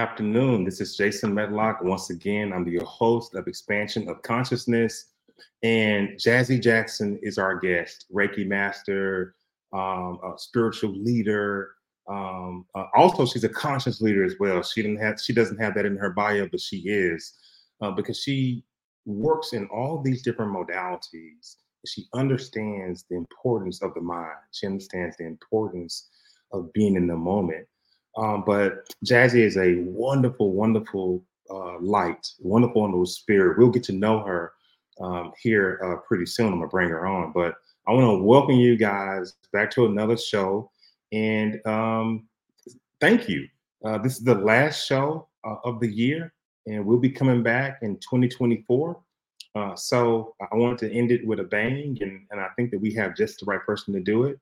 Afternoon. This is Jason Medlock. Once again, I'm your host of Expansion of Consciousness. And Jassy Jackson is our guest, Reiki master, um, spiritual leader. Um, uh, also, she's a conscious leader as well. She didn't have she doesn't have that in her bio, but she is uh, because she works in all these different modalities. She understands the importance of the mind. She understands the importance of being in the moment. Um, but Jassy is a wonderful, wonderful uh, light, wonderful, wonderful spirit. We'll get to know her um, here uh, pretty soon. I'm gonna bring her on, but I want to welcome you guys back to another show, and um, thank you. Uh, this is the last show uh, of the year, and we'll be coming back in 2024. Uh, so I wanted to end it with a bang, and, and I think that we have just the right person to do it.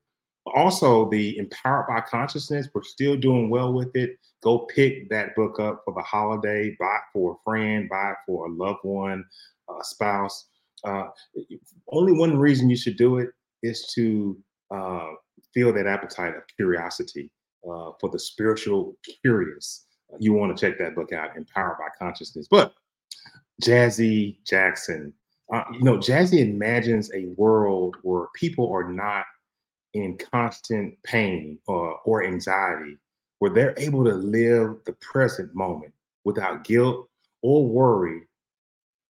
Also, the Empowered by Consciousness, we're still doing well with it. Go pick that book up for the holiday, buy it for a friend, buy it for a loved one, a spouse. Uh, only one reason you should do it is to uh, feel that appetite of curiosity uh, for the spiritual curious. You want to check that book out, Empowered by Consciousness. But Jassy Jackson, uh, you know, Jassy imagines a world where people are not in constant pain or, or anxiety, where they're able to live the present moment without guilt or worry,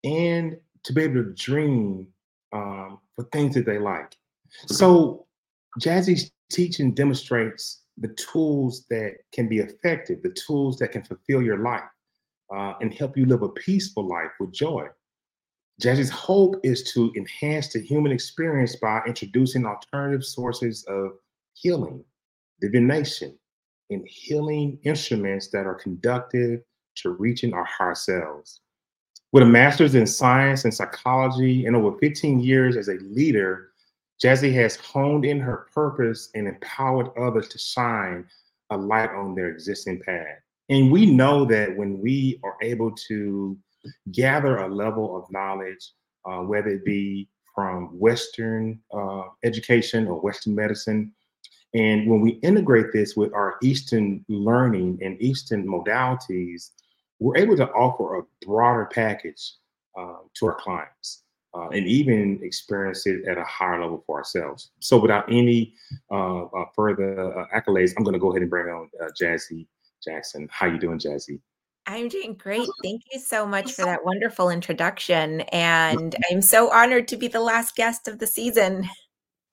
and to be able to dream um, for things that they like. So, Jassy's teaching demonstrates the tools that can be effective, the tools that can fulfill your life uh, and help you live a peaceful life with joy. Jassy's hope is to enhance the human experience by introducing alternative sources of healing, divination, and healing instruments that are conductive to reaching our higher selves. With a master's in science and psychology and over 15 years as a leader, Jassy has honed in her purpose and empowered others to shine a light on their existing path. And we know that when we are able to gather a level of knowledge, uh, whether it be from Western uh, education or Western medicine. And when we integrate this with our Eastern learning and Eastern modalities, we're able to offer a broader package uh, to our clients uh, and even experience it at a higher level for ourselves. So, without any uh, uh, further accolades, I'm going to go ahead and bring on Jassy Jackson. How you doing, Jassy? I'm doing great. Thank you so much for that wonderful introduction. And I'm so honored to be the last guest of the season.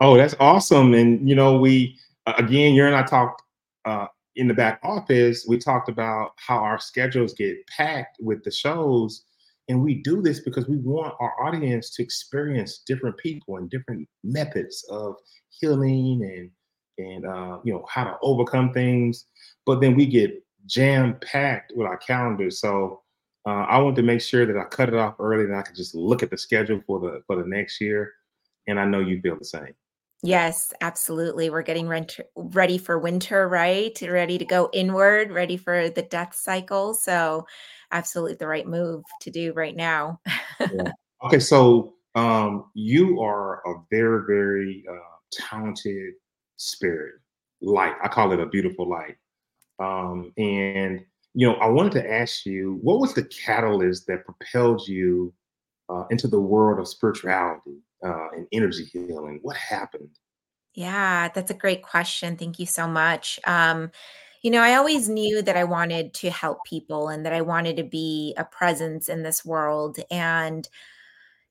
Oh, that's awesome. And, you know, we, again, you and I talked uh, in the back office, we talked about how our schedules get packed with the shows. And we do this because we want our audience to experience different people and different methods of healing and, and uh, you know, how to overcome things. But then we get jam packed with our calendar. So uh, I want to make sure that I cut it off early and I can just look at the schedule for the for the next year. And I know you feel the same. Yes, absolutely. We're getting rent- ready for winter, right? Ready to go inward, ready for the death cycle. So, absolutely the right move to do right now. yeah. Okay, so um, you are a very, very uh, talented spirit, light. I call it a beautiful light. Um, and you know, I wanted to ask you, what was the catalyst that propelled you uh, into the world of spirituality uh, and energy healing? What happened? Yeah, that's a great question. Thank you so much. Um, you know, I always knew that I wanted to help people and that I wanted to be a presence in this world. And,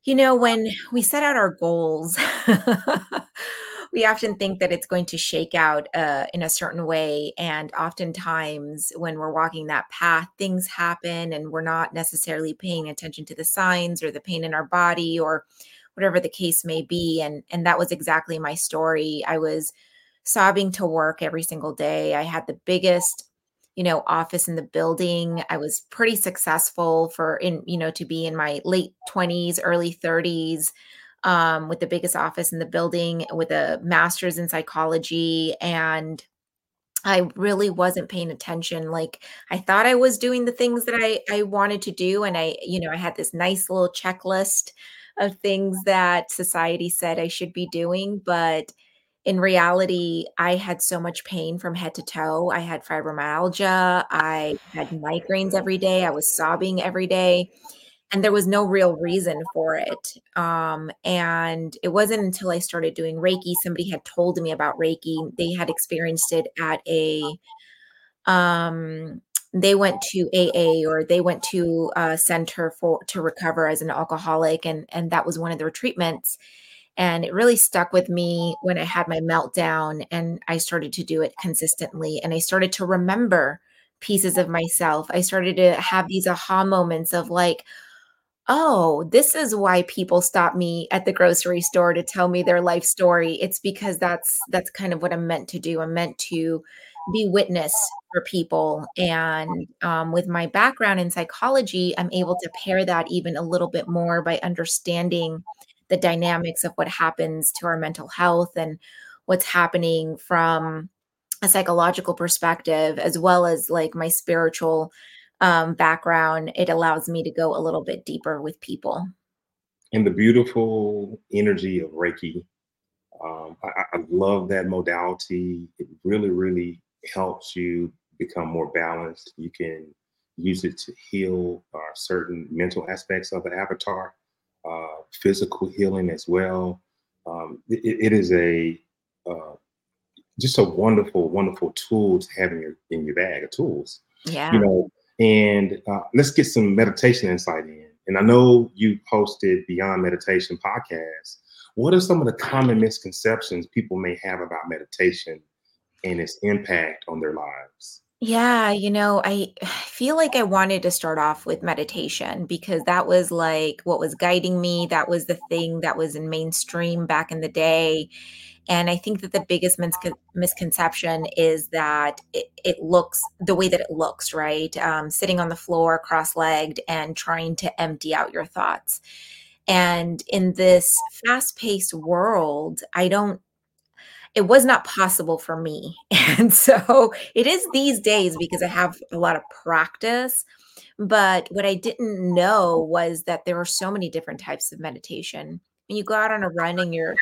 you know, when we set out our goals, we often think that it's going to shake out uh, in a certain way. And oftentimes, when we're walking that path, things happen and we're not necessarily paying attention to the signs or the pain in our body or whatever the case may be. And, and that was exactly my story. I was sobbing to work every single day. I had the biggest you know office in the building i was pretty successful for in you know to be in my late 20s early 30s um, with the biggest office in the building with a master's in psychology and I really wasn't paying attention. Like I thought I was doing the things that I I wanted to do and I you know I had this nice little checklist of things that society said I should be doing but in reality, I had so much pain from head to toe. I had fibromyalgia. I had migraines every day. I was sobbing every day. And there was no real reason for it. Um, and it wasn't until I started doing Reiki, somebody had told me about Reiki. They had experienced it at a um they went to AA or they went to a center for to recover as an alcoholic and and that was one of their treatments and it really stuck with me when I had my meltdown and I started to do it consistently and I started to remember pieces of myself. I started to have these aha moments of like oh, this is why people stop me at the grocery store to tell me their life story. It's because that's that's kind of what I'm meant to do. I'm meant to be witness for people. And um, with my background in psychology, I'm able to pair that even a little bit more by understanding the dynamics of what happens to our mental health and what's happening from a psychological perspective, as well as like my spiritual um, background. It allows me to go a little bit deeper with people. And the beautiful energy of Reiki. Um, I, I love that modality. It really, really helps you become more balanced. You can use it to heal uh, certain mental aspects of the avatar, uh, physical healing as well. Um, it, it is a uh, just a wonderful, wonderful tool to have in your in your bag of tools. Yeah. You know, and uh, let's get some meditation insight in. And I know you posted Beyond Meditation podcast. What are some of the common misconceptions people may have about meditation and its impact on their lives? Yeah, you know, I feel like I wanted to start off with meditation because that was like what was guiding me. That was the thing that was in mainstream back in the day. And I think that the biggest misconception is that it, it, looks the way that it looks, right? Um, sitting on the floor, cross legged, and trying to empty out your thoughts. And in this fast paced world, I don't it was not possible for me. And so it is these days because I have a lot of practice. But what I didn't know was that there are so many different types of meditation. When you go out on a run and you're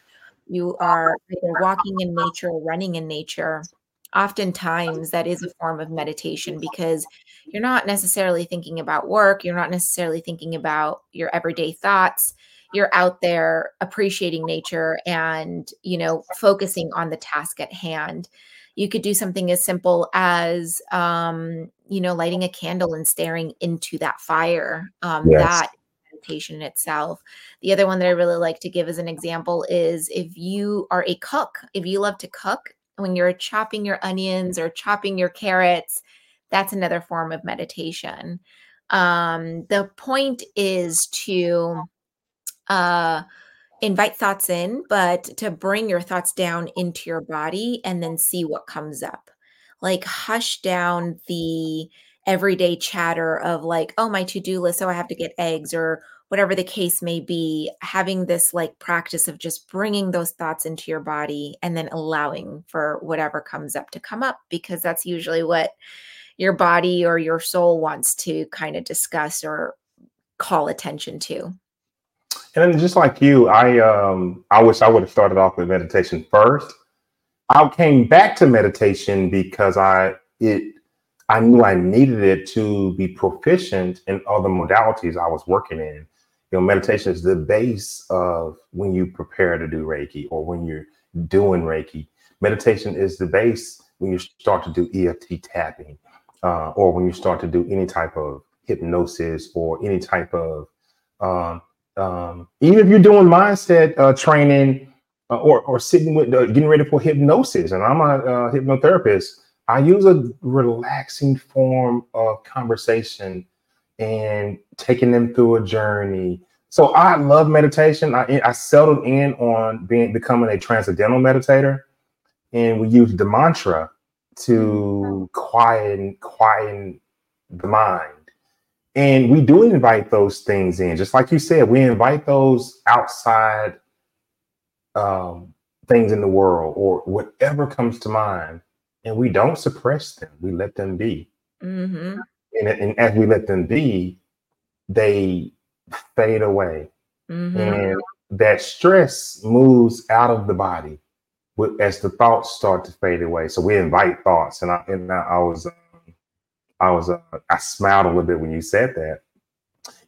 you are either walking in nature or running in nature, oftentimes that is a form of meditation because you're not necessarily thinking about work, you're not necessarily thinking about your everyday thoughts you're out there appreciating nature and you know focusing on the task at hand you could do something as simple as um, you know lighting a candle and staring into that fire um, yes. that meditation itself the other one that i really like to give as an example is if you are a cook if you love to cook when you're chopping your onions or chopping your carrots that's another form of meditation um, the point is to uh, invite thoughts in, but to bring your thoughts down into your body and then see what comes up. Like hush down the everyday chatter of like, oh, my to do list, so I have to get eggs or whatever the case may be. Having this like practice of just bringing those thoughts into your body and then allowing for whatever comes up to come up, because that's usually what your body or your soul wants to kind of discuss or call attention to. And just like you, I um I wish I would have started off with meditation first. I came back to meditation because I it I knew I needed it to be proficient in other modalities I was working in. You know, meditation is the base of when you prepare to do Reiki or when you're doing Reiki. Meditation is the base when you start to do EFT tapping, uh, or when you start to do any type of hypnosis or any type of um, um, even if you're doing mindset uh, training uh, or or sitting with uh, getting ready for hypnosis, and I'm a uh, hypnotherapist, I use a relaxing form of conversation and taking them through a journey. So I love meditation. I, I settled in on being becoming a transcendental meditator, and we use the mantra to quieten quieten the mind and we do invite those things in, just like you said, we invite those outside um, things in the world or whatever comes to mind, and we don't suppress them. We let them be. Mm-hmm. And, and, as we let them be, they fade away. Mm-hmm. And that stress moves out of the body. as the thoughts start to fade away. So we invite thoughts, and I and I was I was uh, I smiled a little bit when you said that.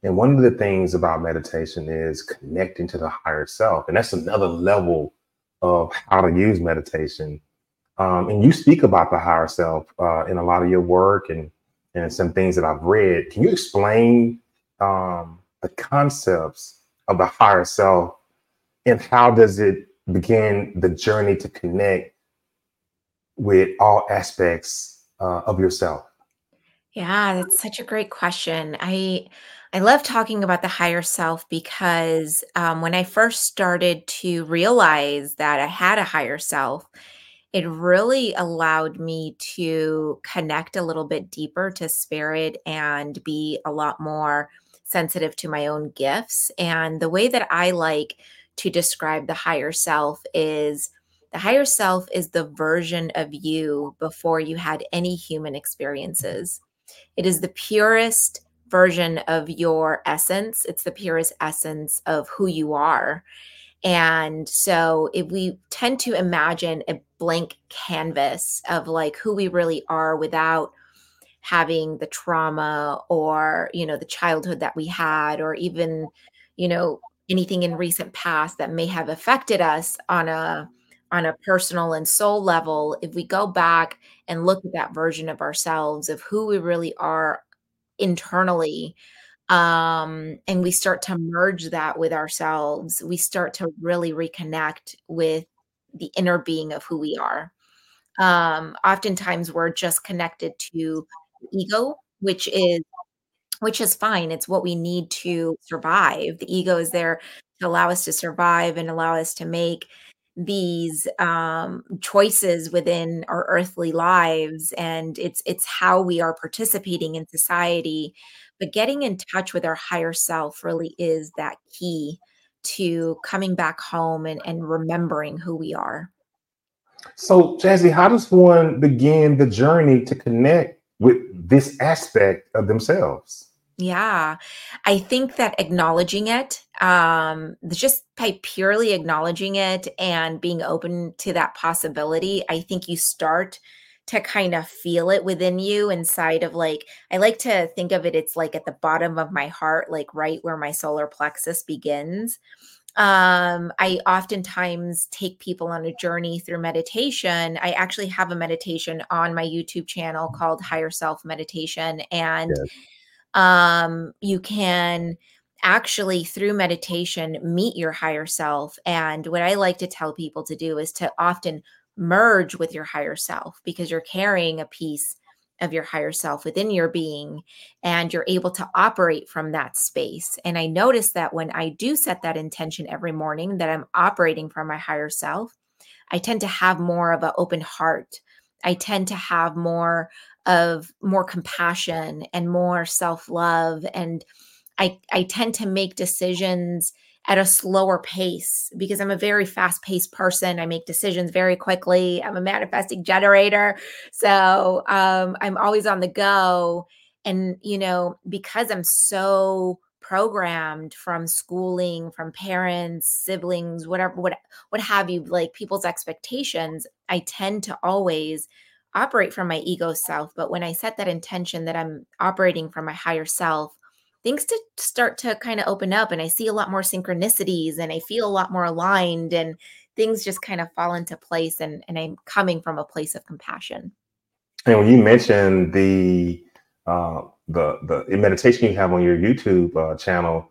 And one of the things about meditation is connecting to the higher self, and that's another level of how to use meditation. Um, and you speak about the higher self uh, in a lot of your work and and some things that I've read. Can you explain um, the concepts of the higher self and how does it begin the journey to connect with all aspects uh, of yourself? Yeah, that's such a great question. I I love talking about the higher self because um, when I first started to realize that I had a higher self, it really allowed me to connect a little bit deeper to spirit and be a lot more sensitive to my own gifts. And the way that I like to describe the higher self is the higher self is the version of you before you had any human experiences. It is the purest version of your essence, it's the purest essence of who you are. And so, if we tend to imagine a blank canvas of like who we really are without having the trauma or, you know, the childhood that we had, or even, you know, anything in recent past that may have affected us on a on a personal and soul level if we go back and look at that version of ourselves of who we really are internally um, and we start to merge that with ourselves we start to really reconnect with the inner being of who we are. Um, oftentimes we're just connected to ego which is which is fine it's what we need to survive. The ego is there to allow us to survive and allow us to make these um, choices within our earthly lives and it's it's how we are participating in society but getting in touch with our higher self really is that key to coming back home and, and remembering who we are so Jassy how does one begin the journey to connect with this aspect of themselves yeah. I think that acknowledging it, um, just by purely acknowledging it and being open to that possibility, I think you start to kind of feel it within you inside of like, I like to think of it, it's like at the bottom of my heart, like right where my solar plexus begins. Um, I oftentimes take people on a journey through meditation. I actually have a meditation on my YouTube channel called Higher Self Meditation. And yes um, you can actually through meditation meet your higher self and what i like to tell people to do is to often merge with your higher self because you're carrying a piece of your higher self within your being and you're able to operate from that space. And i notice that when i do set that intention every morning that i'm operating from my higher self i tend to have more of an open heart. I tend to have more of more compassion and more self-love. And I I tend to make decisions at a slower pace because I'm a very fast paced person. I make decisions very quickly. I'm a manifesting generator. So um, I'm always on the go. And, you know, because I'm so programmed from schooling, from parents, siblings, whatever, what, what have you, like people's expectations, I tend to always operate from my ego self. But when I set that intention that I'm operating from my higher self, things to start to kind of open up and I see a lot more synchronicities and I feel a lot more aligned and things just kind of fall into place and, and I'm coming from a place of compassion. And when you mentioned the uh, the the meditation you have on your YouTube uh, channel,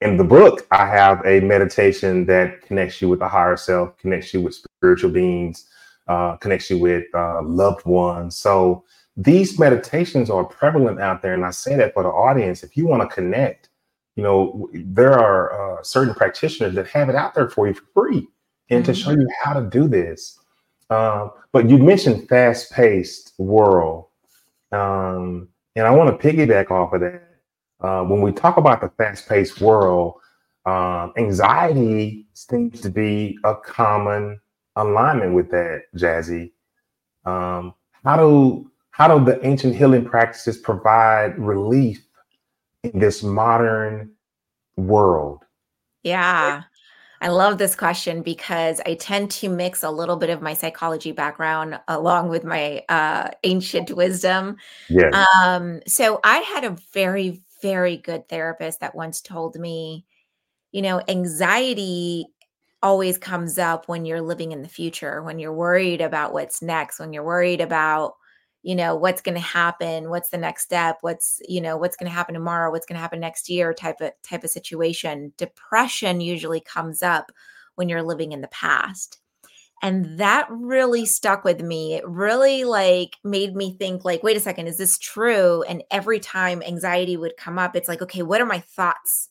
in the book, I have a meditation that connects you with the higher self, connects you with spiritual beings, uh, connects you with uh, loved ones. So these meditations are prevalent out there. And I say that for the audience, if you want to connect, you know, there are uh, certain practitioners that have it out there for you for free and mm-hmm. to show you how to do this. Um, but you mentioned fast paced world. Um, and I want to piggyback off of that. Uh, when we talk about the fast paced world, um, anxiety seems to be a common alignment with that, Jassy. Um, how do how do the ancient healing practices provide relief in this modern world? Yeah. I love this question because I tend to mix a little bit of my psychology background along with my uh, ancient wisdom. Yes. Um, so I had a very, very good therapist that once told me, you know, anxiety always comes up when you're living in the future, when you're worried about what's next, when you're worried about you know what's going to happen what's the next step what's you know what's going to happen tomorrow what's going to happen next year type of type of situation. Depression usually comes up when you're living in the past. And that really stuck with me. It really like made me think like wait a second is this true? And every time anxiety would come up it's like okay what are my thoughts?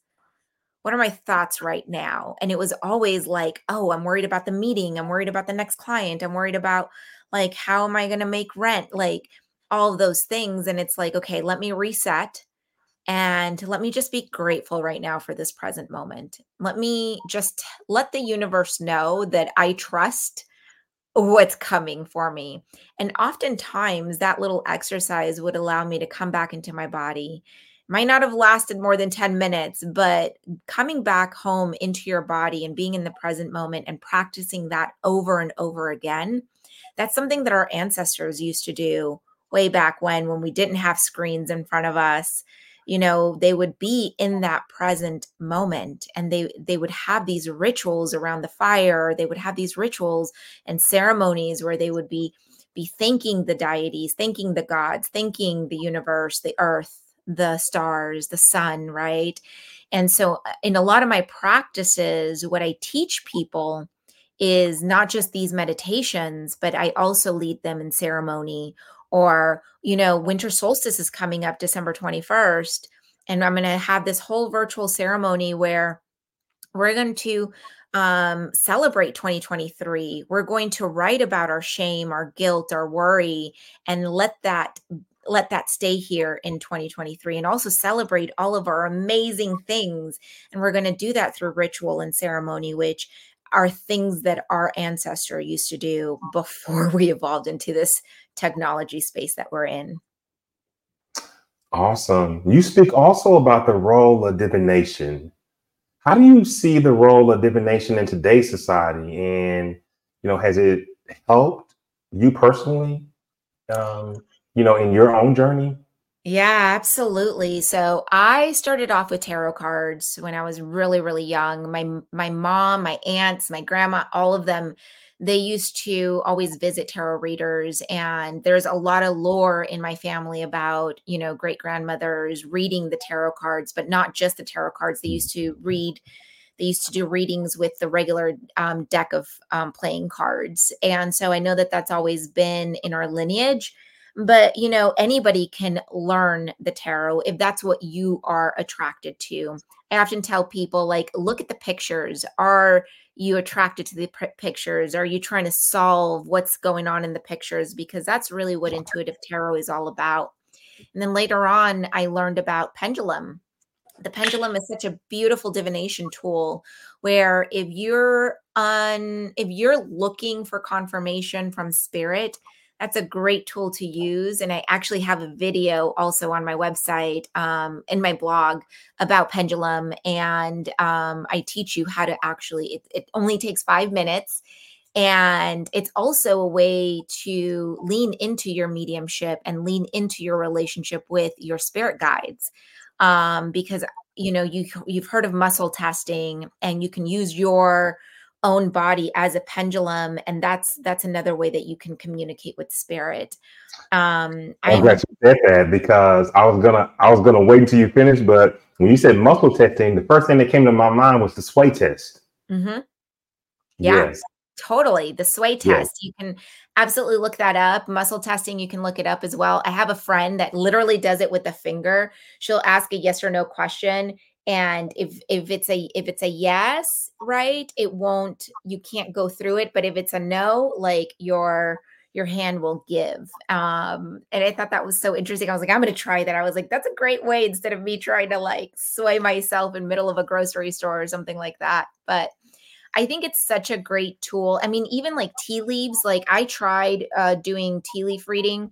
What are my thoughts right now? And it was always like oh i'm worried about the meeting. I'm worried about the next client. I'm worried about like how am i going to make rent? Like all those things and it's like okay let me reset and let me just be grateful right now for this present moment. Let me just let the universe know that i trust what's coming for me and oftentimes that little exercise would allow me to come back into my body. Might not have lasted more than 10 minutes, but coming back home into your body and being in the present moment and practicing that over and over again that's something that our ancestors used to do way back when, when we didn't have screens in front of us. You know, they would be in that present moment and they they would have these rituals around the fire. They would have these rituals and ceremonies where they would be be thanking the deities, thanking the gods, thanking the universe, the earth, the stars, the sun, right? And so, uh, in a lot of my practices, what I teach people is not just these meditations, but I also lead them in ceremony. Or, you know, winter solstice is coming up December 21st, and I'm going to have this whole virtual ceremony where we're going to um, celebrate 2023. We're going to write about our shame, our guilt, our worry, and let that let that stay here in 2023 and also celebrate all of our amazing things and we're going to do that through ritual and ceremony which are things that our ancestor used to do before we evolved into this technology space that we're in. Awesome. You speak also about the role of divination. How do you see the role of divination in today's society? And, you know, has it helped you personally, um, you know, in your own journey? Yeah, absolutely. So I started off with tarot cards when I was really, really young. My my mom, my aunts, my grandma, all of them, they used to always visit tarot readers. And there's a lot of lore in my family about, you know, great grandmothers reading the tarot cards, but not just the tarot cards. They used to read they used to do readings with the regular um, deck of um, playing cards. And so I know that that's always been in our lineage but you know anybody can learn the tarot if that's what you are attracted to. I often tell people like look at the pictures. Are you attracted to the pictures? Are you trying to solve what's going on in the pictures? Because that's really what intuitive tarot is all about. And then later on i learned about pendulum. The pendulum is such a beautiful divination tool where if you're on if you're looking for confirmation from spirit that's a great tool to use. And I actually have a video also on my website, um, in my blog about pendulum. And um, I teach you how to actually, it, it only takes five minutes. And it's also a way to lean into your mediumship and lean into your relationship with your spirit guides. Um, because you know you you've heard of muscle testing and you can use your own body as a pendulum and that's that's another way that you can communicate with spirit um i'm glad you said that because i was gonna i was gonna wait until you finish but when you said muscle testing the first thing that came to my mind was the sway test mm-hmm. yeah yes. totally the sway test yes. you can absolutely look that up muscle testing you can look it up as well i have a friend that literally does it with a finger she'll ask a yes or no question and if if it's a if it's a yes right it won't you can't go through it but if it's a no like your your hand will give um and i thought that was so interesting i was like i'm gonna try that i was like that's a great way instead of me trying to like sway myself in middle of a grocery store or something like that but I think it's such a great tool. I mean, even like tea leaves, like I tried uh, doing tea leaf reading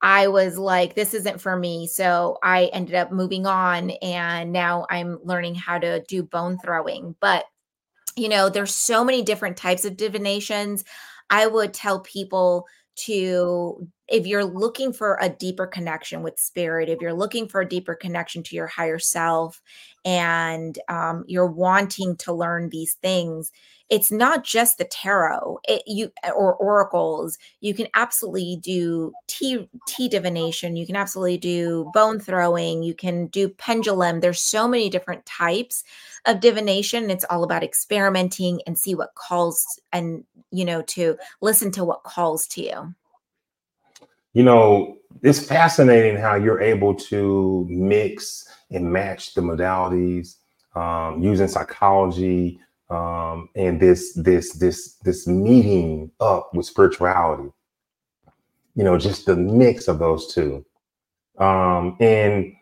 I was like, this isn't for me. So I ended up moving on and now I'm learning how to do bone throwing. But you know, there's so many different types of divinations. I would tell people to if you're looking for a deeper connection with spirit if you're looking for a deeper connection to your higher self and um, you're wanting to learn these things it's not just the tarot. It, you or oracles you can absolutely do tea tea divination you can absolutely do bone throwing you can do pendulum. There's so many different types of divination it's all about experimenting and see what calls and you know to listen to what calls to you you know it's fascinating how you're able to mix and match the modalities um, using psychology um, and this this this this meeting up with spirituality. You know just the mix of those two. Um, and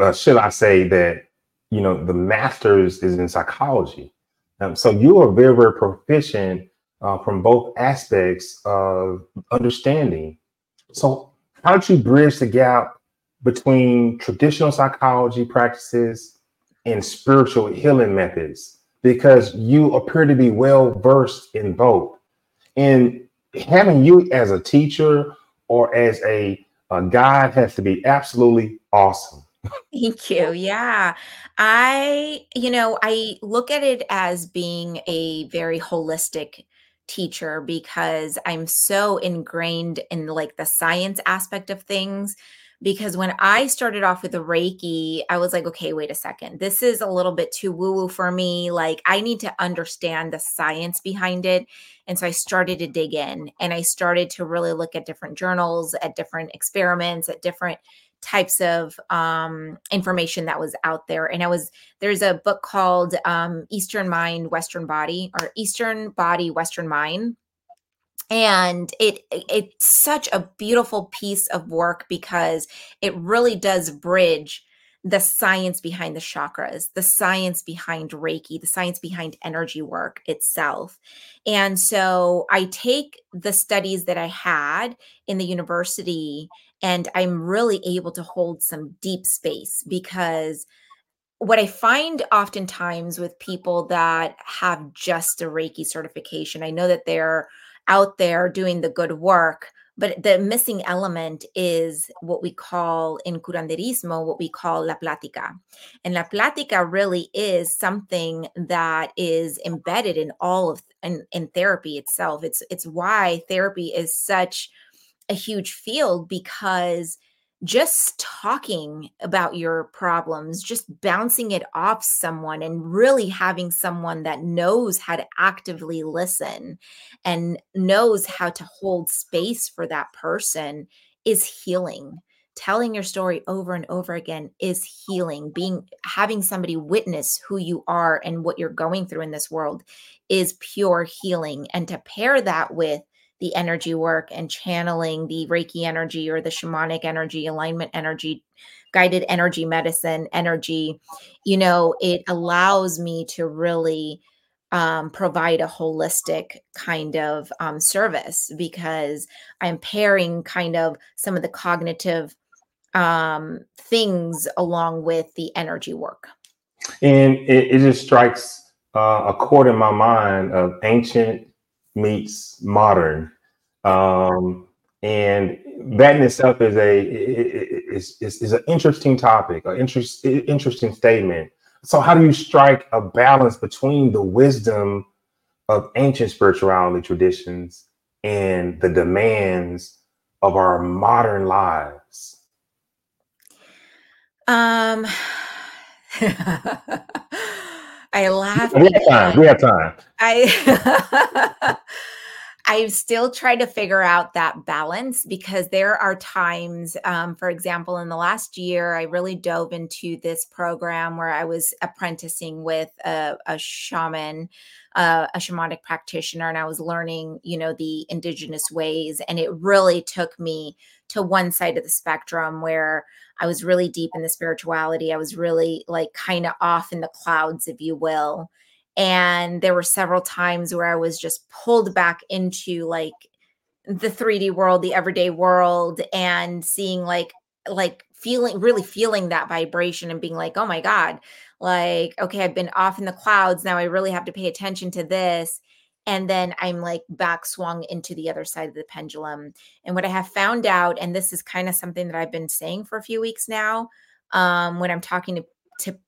uh, should i say that you know the master's is in psychology. Um, so you are very very proficient uh, from both aspects of understanding so how did you bridge the gap between traditional psychology practices and spiritual healing methods because you appear to be well versed in both. And having you as a teacher or as a, a guide has to be absolutely awesome. Thank you. Yeah. I, you know, I look at it as being a very holistic teacher because I'm so ingrained in like the science aspect of things because when I started off with the Reiki, I was like, okay, wait a second. This is a little bit too woo woo for me. Like, I need to understand the science behind it. And so I started to dig in and I started to really look at different journals, at different experiments, at different types of um, information that was out there. And I was, there's a book called um, Eastern Mind, Western Body, or Eastern Body, Western Mind and it it's such a beautiful piece of work because it really does bridge the science behind the chakras, the science behind Reiki, the science behind energy work itself. And so I take the studies that I had in the university and I'm really able to hold some deep space because what I find oftentimes with people that have just a Reiki certification, I know that they're out there doing the good work but the missing element is what we call in curanderismo what we call la plática. And la plática really is something that is embedded in all of in, in therapy itself. It's it's why therapy is such a huge field because just talking about your problems, just bouncing it off someone and really having someone that knows how to actively listen and knows how to hold space for that person is healing. Telling your story over and over again is healing. Being having somebody witness who you are and what you're going through in this world is pure healing. And to pair that with the energy work and channeling the Reiki energy or the shamanic energy, alignment energy, guided energy medicine energy, you know, it allows me to really um, provide a holistic kind of um, service because I'm pairing kind of some of the cognitive um, things along with the energy work. And it, it just strikes uh, a chord in my mind of ancient meets modern. Um, and that in itself is a is, is, is an interesting topic, an interest, interesting statement. So, how do you strike a balance between the wisdom of ancient spirituality traditions and the demands of our modern lives? Um, I laugh. We have time. We have time. I I still try to figure out that balance because there are times, um, for example, in the last year, I really dove into this program where I was apprenticing with a, a shaman, uh, a shamanic practitioner, and I was learning, you know, the indigenous ways. And it really took me to one side of the spectrum where I was really deep in the spirituality. I was really like kind of off in the clouds, if you will and there were several times where i was just pulled back into like the 3d world the everyday world and seeing like like feeling really feeling that vibration and being like oh my god like okay i've been off in the clouds now i really have to pay attention to this. And then i'm like back swung into the other side of the pendulum. And what i have found out and this is kind of something that i've been saying for a few weeks now um, when i'm talking to, to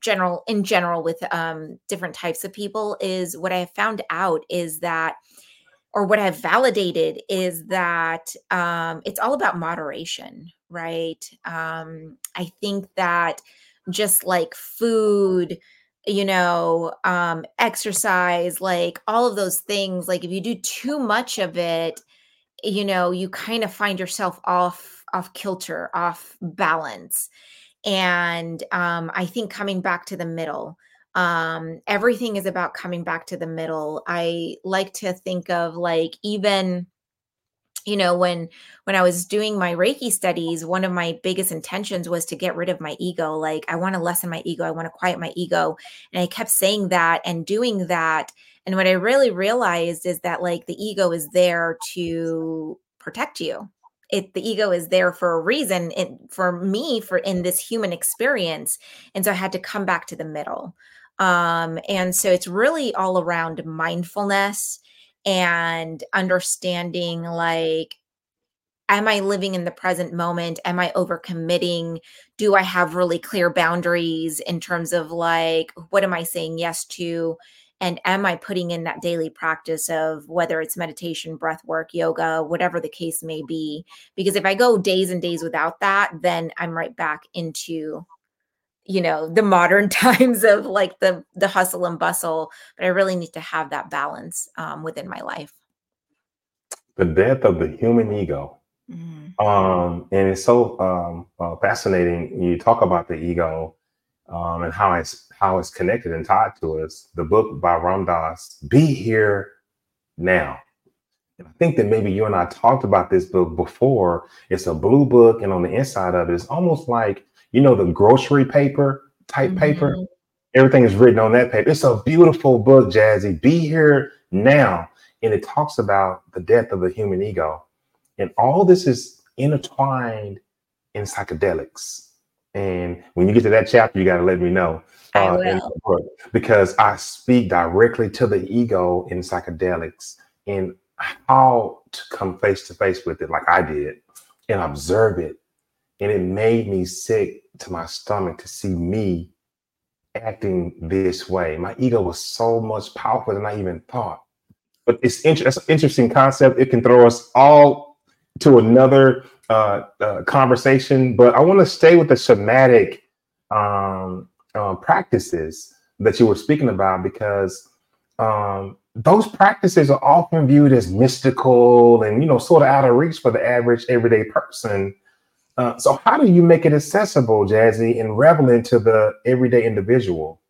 general in general with um, different types of people is what i have found out is that or what I've validated is that um, it's all about moderation, right? Um, I think that just like food, you know, um, exercise, like all of those things, like if you do too much of it, you know, you kind of find yourself off off kilter, off balance. And um, I think coming back to the middle, um, everything is about coming back to the middle. I like to think of like even you know when when i was doing my reiki studies one of my biggest intentions was to get rid of my ego like i want to lessen my ego i want to quiet my ego and i kept saying that and doing that and what i really realized is that like the ego is there to protect you it the ego is there for a reason it, for me for in this human experience and so i had to come back to the middle. Um and so it's really all around mindfulness and understanding like am i living in the present moment? Am i overcommitting? Do i have really clear boundaries in terms of like what am i saying yes to and am i putting in that daily practice of whether it's meditation breath work yoga whatever the case may be? Because if i go days and days without that then i'm right back into you know the modern times of like the the hustle and bustle but i really need to have that balance um, within my life. The death of the human ego. Mm-hmm. um, and it's so um, uh, fascinating you talk about the ego um, and how it's how it's connected and tied to us the book by ram dass be here now and i think that maybe you and i talked about this book before it's a blue book and on the inside of it it's almost like you know, the grocery paper type mm-hmm. paper. Everything is written on that paper. It's a beautiful book, Jassy. Be here now. And it talks about the death of the human ego. And all this is intertwined in psychedelics. And when you get to that chapter, you got to let me know. Uh, I will. Because I speak directly to the ego in psychedelics and how to come face to face with it, like I did, and observe it. And it made me sick to my stomach to see me acting this way. My ego was so much powerful than I even thought. But it's, inter- it's an interesting concept. It can throw us all to another uh, uh, conversation. But I want to stay with the somatic um, uh, practices that you were speaking about because um, those practices are often viewed as mystical and you know sort of out of reach for the average everyday person uh, so, how do you make it accessible, Jassy, and relevant to the everyday individual?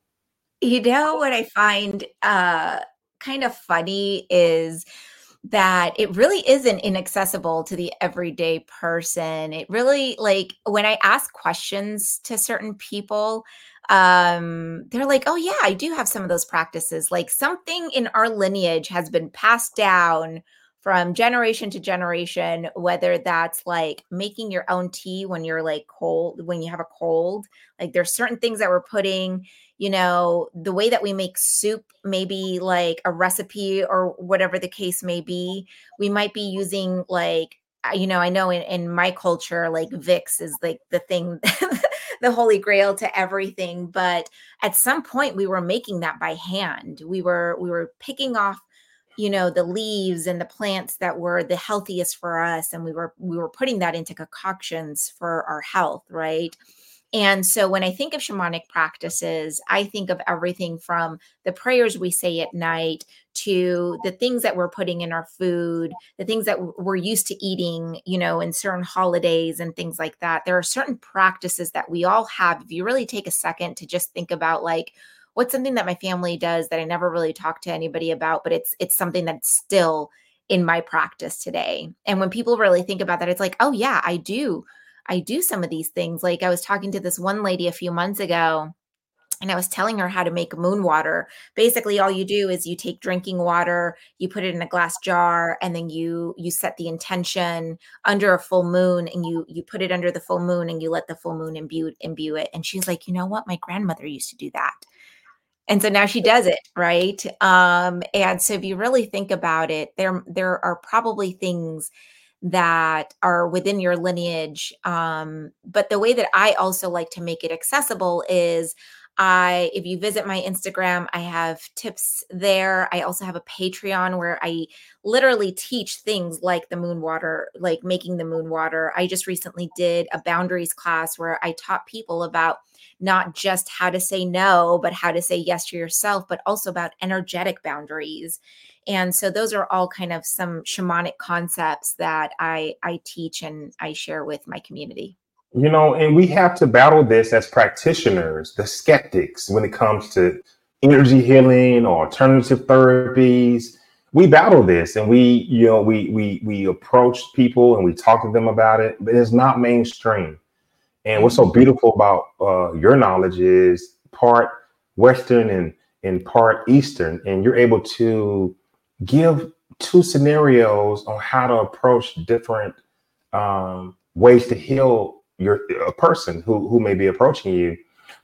You know what I find uh, kind of funny is that it really isn't inaccessible to the everyday person. It really like when I ask questions to certain people, um they're like, "Oh yeah, I do have some of those practices. Like something in our lineage has been passed down from generation to generation, whether that's like making your own tea when you're like cold, when you have a cold. Like there's certain things that we're putting, you know, the way that we make soup, maybe like a recipe or whatever the case may be. We might be using like, you know, I know in, in my culture, like Vicks is like the thing. the holy grail to everything but at some point we were making that by hand we were we were picking off you know the leaves and the plants that were the healthiest for us and we were we were putting that into concoctions for our health right and so when i think of shamanic practices i think of everything from the prayers we say at night to the things that we're putting in our food the things that we're used to eating you know in certain holidays and things like that there are certain practices that we all have if you really take a second to just think about like what's something that my family does that I never really talk to anybody about, but it's it's something that's still in my practice today. And when people really think about that, it's like, oh yeah, I do. I do some of these things. Like I was talking to this one lady a few months ago and I was telling her how to make moon water. Basically, all you do is you take drinking water, you put it in a glass jar, and then you you set the intention under a full moon, and you you put it under the full moon, and you let the full moon imbue imbue it. And she's like, you know what? My grandmother used to do that, and so now she does it, right? Um, and so if you really think about it, there there are probably things that are within your lineage. Um, but the way that I also like to make it accessible is I, if you visit my Instagram, I have tips there. I also have a Patreon where I literally teach things like the moon water, like making the moon water. I just recently did a boundaries class where I taught people about not just how to say no, but how to say yes to yourself, but also about energetic boundaries. And so those are all kind of some shamanic concepts that I I teach and I share with my community. You know, and we have to battle this as practitioners, the skeptics, when it comes to energy healing or alternative therapies. We battle this and we, you know, we we we approach people and we talk to them about it, but it's not mainstream. And what's so beautiful about uh, your knowledge is part Western and and part Eastern, and you're able to give two scenarios on how to approach different um, ways to heal your a person who who may be approaching you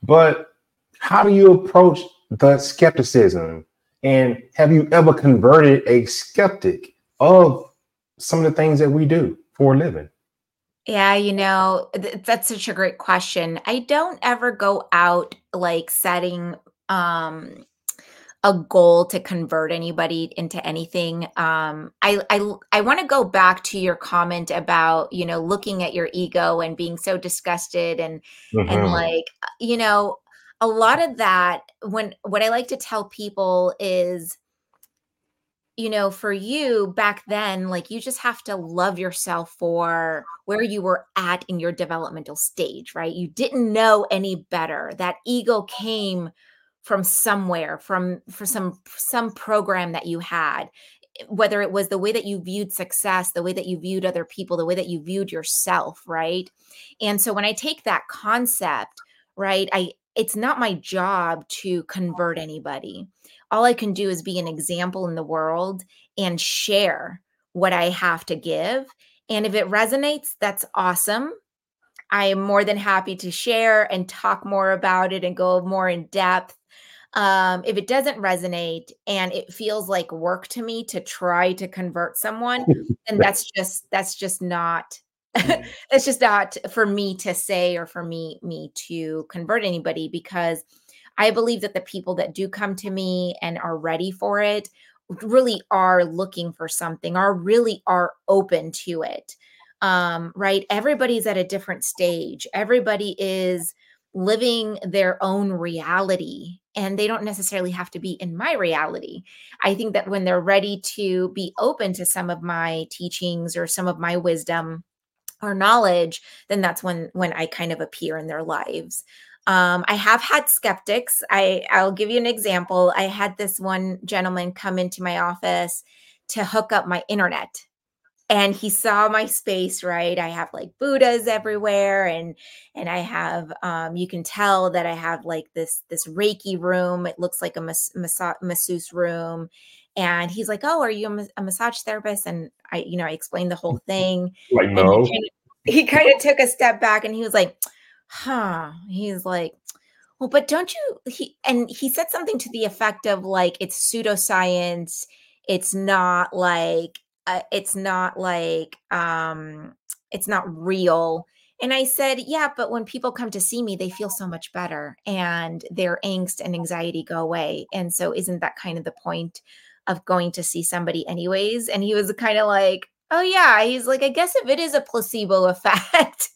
but how do you approach the skepticism and have you ever converted a skeptic of some of the things that we do for a living yeah, you know, th- that's such a great question. I don't ever go out like setting um a goal to convert anybody into anything. Um, I I I want to go back to your comment about you know looking at your ego and being so disgusted and mm-hmm. and like you know a lot of that when what I like to tell people is you know for you back then like you just have to love yourself for where you were at in your developmental stage right you didn't know any better that ego came from somewhere from for some some program that you had whether it was the way that you viewed success the way that you viewed other people the way that you viewed yourself right? And so when i take that concept right i it's not my job to convert anybody. All i can do is be an example in the world and share what i have to give. And if it resonates that's awesome. I am more than happy to share and talk more about it and go more in depth um, if it doesn't resonate and it feels like work to me to try to convert someone, then that's just that's just not mm. it's just not for me to say or for me me to convert anybody because I believe that the people that do come to me and are ready for it really are looking for something, are really are open to it. Um, right? Everybody's at a different stage. Everybody is living their own reality and they don't necessarily have to be in my reality. I think that when they're ready to be open to some of my teachings or some of my wisdom or knowledge, then that's when when I kind of appear in their lives. Um, I have had skeptics. I I'll give you an example. I had this one gentleman come into my office to hook up my internet and he saw my space right? I have like buddhas everywhere and and i have um you can tell that i have like this this reiki room. It looks like a mas- mas- masseuse room. And he's like oh are you a, a, massage therapist? And i you know i explained the whole thing like no. he kind of took a step back and he was like huh. He's like well but don't you he and he said something to the effect of like it's pseudoscience. It's not like uh, it's not like um it's not real. And i said yeah but when people come to see me they feel so much better and their angst and anxiety go away. And so isn't that kind of the point of going to see somebody anyways? And he was kind of like oh yeah. He's like i guess if it is a placebo effect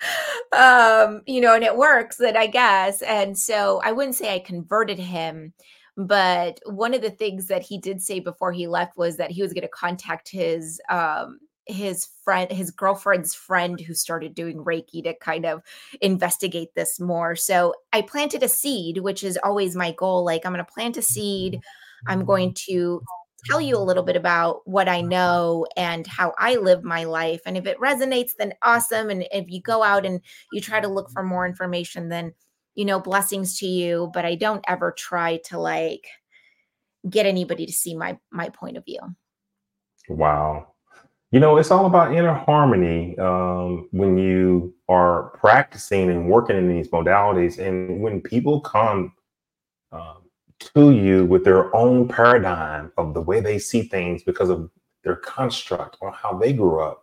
um you know and it works then i guess. And so i wouldn't say i converted him but one of the things that he did say before he left was that he was going to contact his um his friend his girlfriend's friend who started doing reiki to kind of investigate this more. So i planted a seed which is always my goal like i'm going to plant a seed. I'm going to tell you a little bit about what i know and how i live my life and if it resonates then awesome and if you go out and you try to look for more information then you know, blessings to you, but I don't ever try to like get anybody to see my my point of view. Wow. You know, it's all about inner harmony um, when you are practicing and working in these modalities. And when people come um, to you with their own paradigm of the way they see things because of their construct or how they grew up,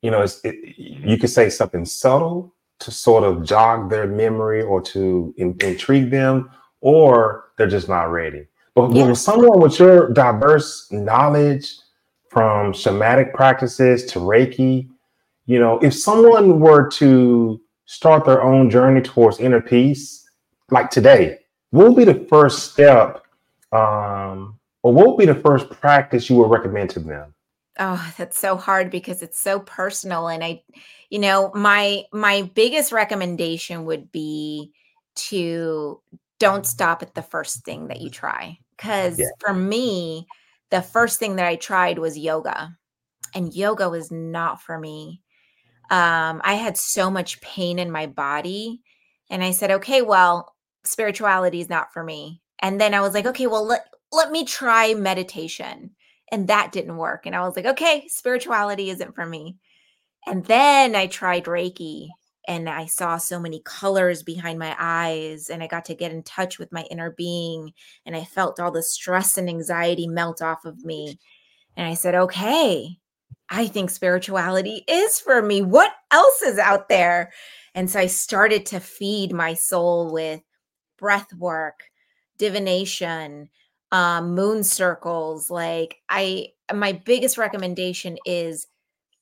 you know, it, you could say something subtle to sort of jog their memory or to in, intrigue them, or they're just not ready. But yeah. when someone with your diverse knowledge, from shamanic practices to Reiki. You know, if someone were to start their own journey towards inner peace, like today, what would be the first step, um, or what would be the first practice you would recommend to them? Oh, that's so hard because it's so personal, and I, you know, my my biggest recommendation would be to don't stop at the first thing that you try because yeah. for me the first thing that I tried was yoga, and yoga was not for me. Um, I had so much pain in my body, and I said, okay, well, spirituality is not for me. And then I was like, okay, well, let, let me try meditation. And that didn't work. And I was like, okay, spirituality isn't for me. And then I tried Reiki and I saw so many colors behind my eyes and I got to get in touch with my inner being and I felt all the stress and anxiety melt off of me. And I said, "Okay, I think spirituality is for me. What else is out there?" And so I started to feed my soul with breath work, divination, um, moon circles. Like I my biggest recommendation is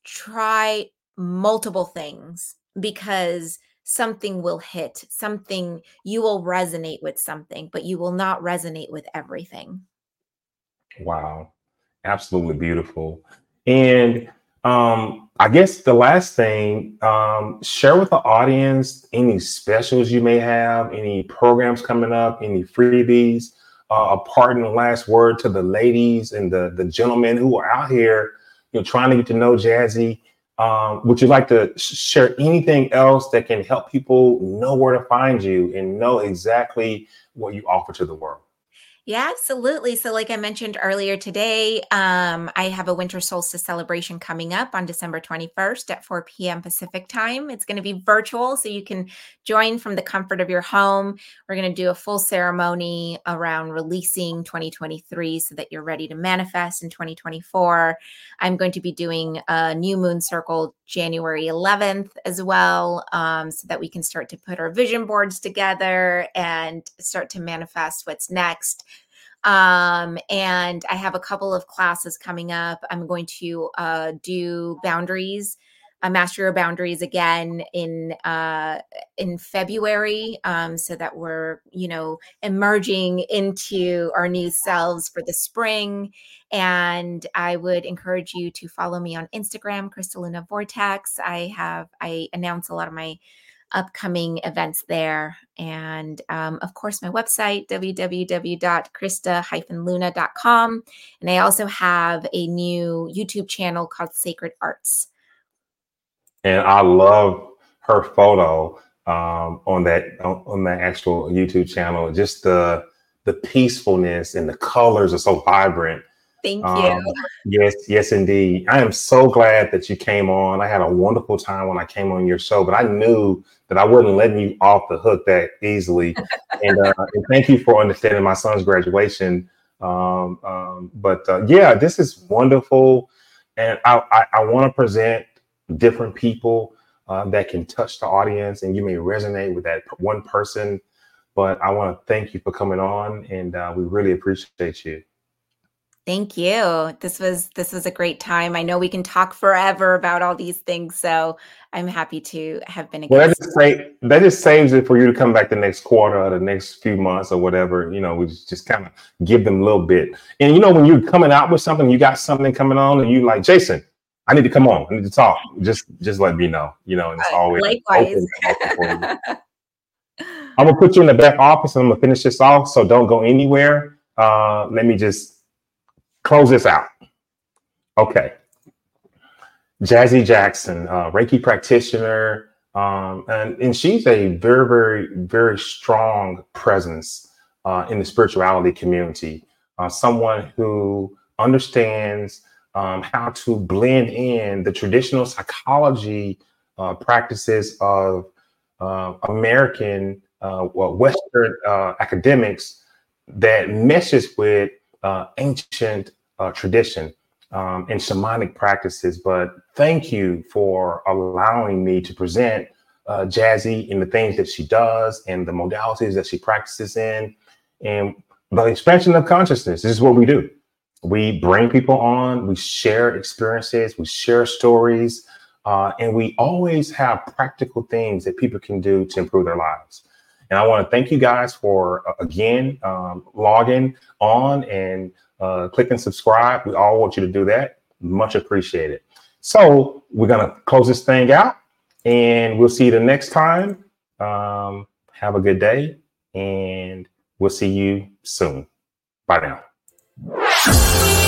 try multiple things because something will hit, something you will resonate with something, but you will not resonate with everything. Wow. Absolutely beautiful. And um, I guess the last thing, um, share with the audience any specials you may have, any programs coming up, any freebies, uh, a parting last word to the ladies and the, the gentlemen who are out here, you know, trying to get to know Jassy um, would you like to share anything else that can help people know where to find you and know exactly what you offer to the world? Yeah, absolutely. So, like I mentioned earlier today, um, I have a winter solstice celebration coming up on December 21st at 4 p.m. Pacific time. It's going to be virtual, so you can join from the comfort of your home. We're going to do a full ceremony around releasing 2023 so that you're ready to manifest in 2024. I'm going to be doing a new moon circle January 11th as well, um, so that we can start to put our vision boards together and start to manifest what's next. Um, and I have a couple of classes coming up. I'm going to uh, do boundaries, uh, master your boundaries again in uh, in February, um, so that we're you know emerging into our new selves for the spring. And I would encourage you to follow me on Instagram, Kristaluna Vortex. I have I announce a lot of my upcoming events there. And um, of course, my website, www.krista-luna.com. And I also have a new YouTube channel called Sacred Arts. And I love her photo um, on that on, that actual YouTube channel. Just the the peacefulness and the colors are so vibrant Thank you. Um, yes, yes, indeed. I am so glad that you came on. I had a wonderful time when I came on your show, but I knew that I wasn't letting you off the hook that easily. and, uh, and thank you for understanding my son's graduation. Um, um, but uh, yeah, this is wonderful. And I, I, I want to present different people uh, that can touch the audience, and you may resonate with that one person. But I want to thank you for coming on, and uh, we really appreciate you. Thank you. This was this was a great time. I know we can talk forever about all these things, so I'm happy to have been a well, that just, say, that just saves it for you to come back the next quarter or the next few months or whatever. You know, we just kind of give them a little bit. And you know, when you're coming out with something, you got something coming on, and you like Jason. I need to come on. I need to talk. Just just let me know. You know, and it's always likewise. I'm gonna put you in the back office and I'm gonna finish this off. So don't go anywhere. Uh, let me just close this out. Okay. Jassy Jackson, uh, Reiki practitioner, Um, and, and she's a very, very, very strong presence uh, in the spirituality community. Uh, someone who understands um, how to blend in the traditional psychology uh, practices of uh, American, uh, well, Western uh, academics that meshes with ancient tradition um, and shamanic practices. But thank you for allowing me to present uh, Jassy and the things that she does and the modalities that she practices in. And the expansion of consciousness this is what we do. We bring people on, we share experiences, we share stories, uh, and we always have practical things that people can do to improve their lives. And I want to thank you guys for, uh, again, um, logging on and uh, click and subscribe. We all want you to do that. Much appreciated. So we're going to close this thing out and we'll see you the next time. Um, have a good day and we'll see you soon. Bye now.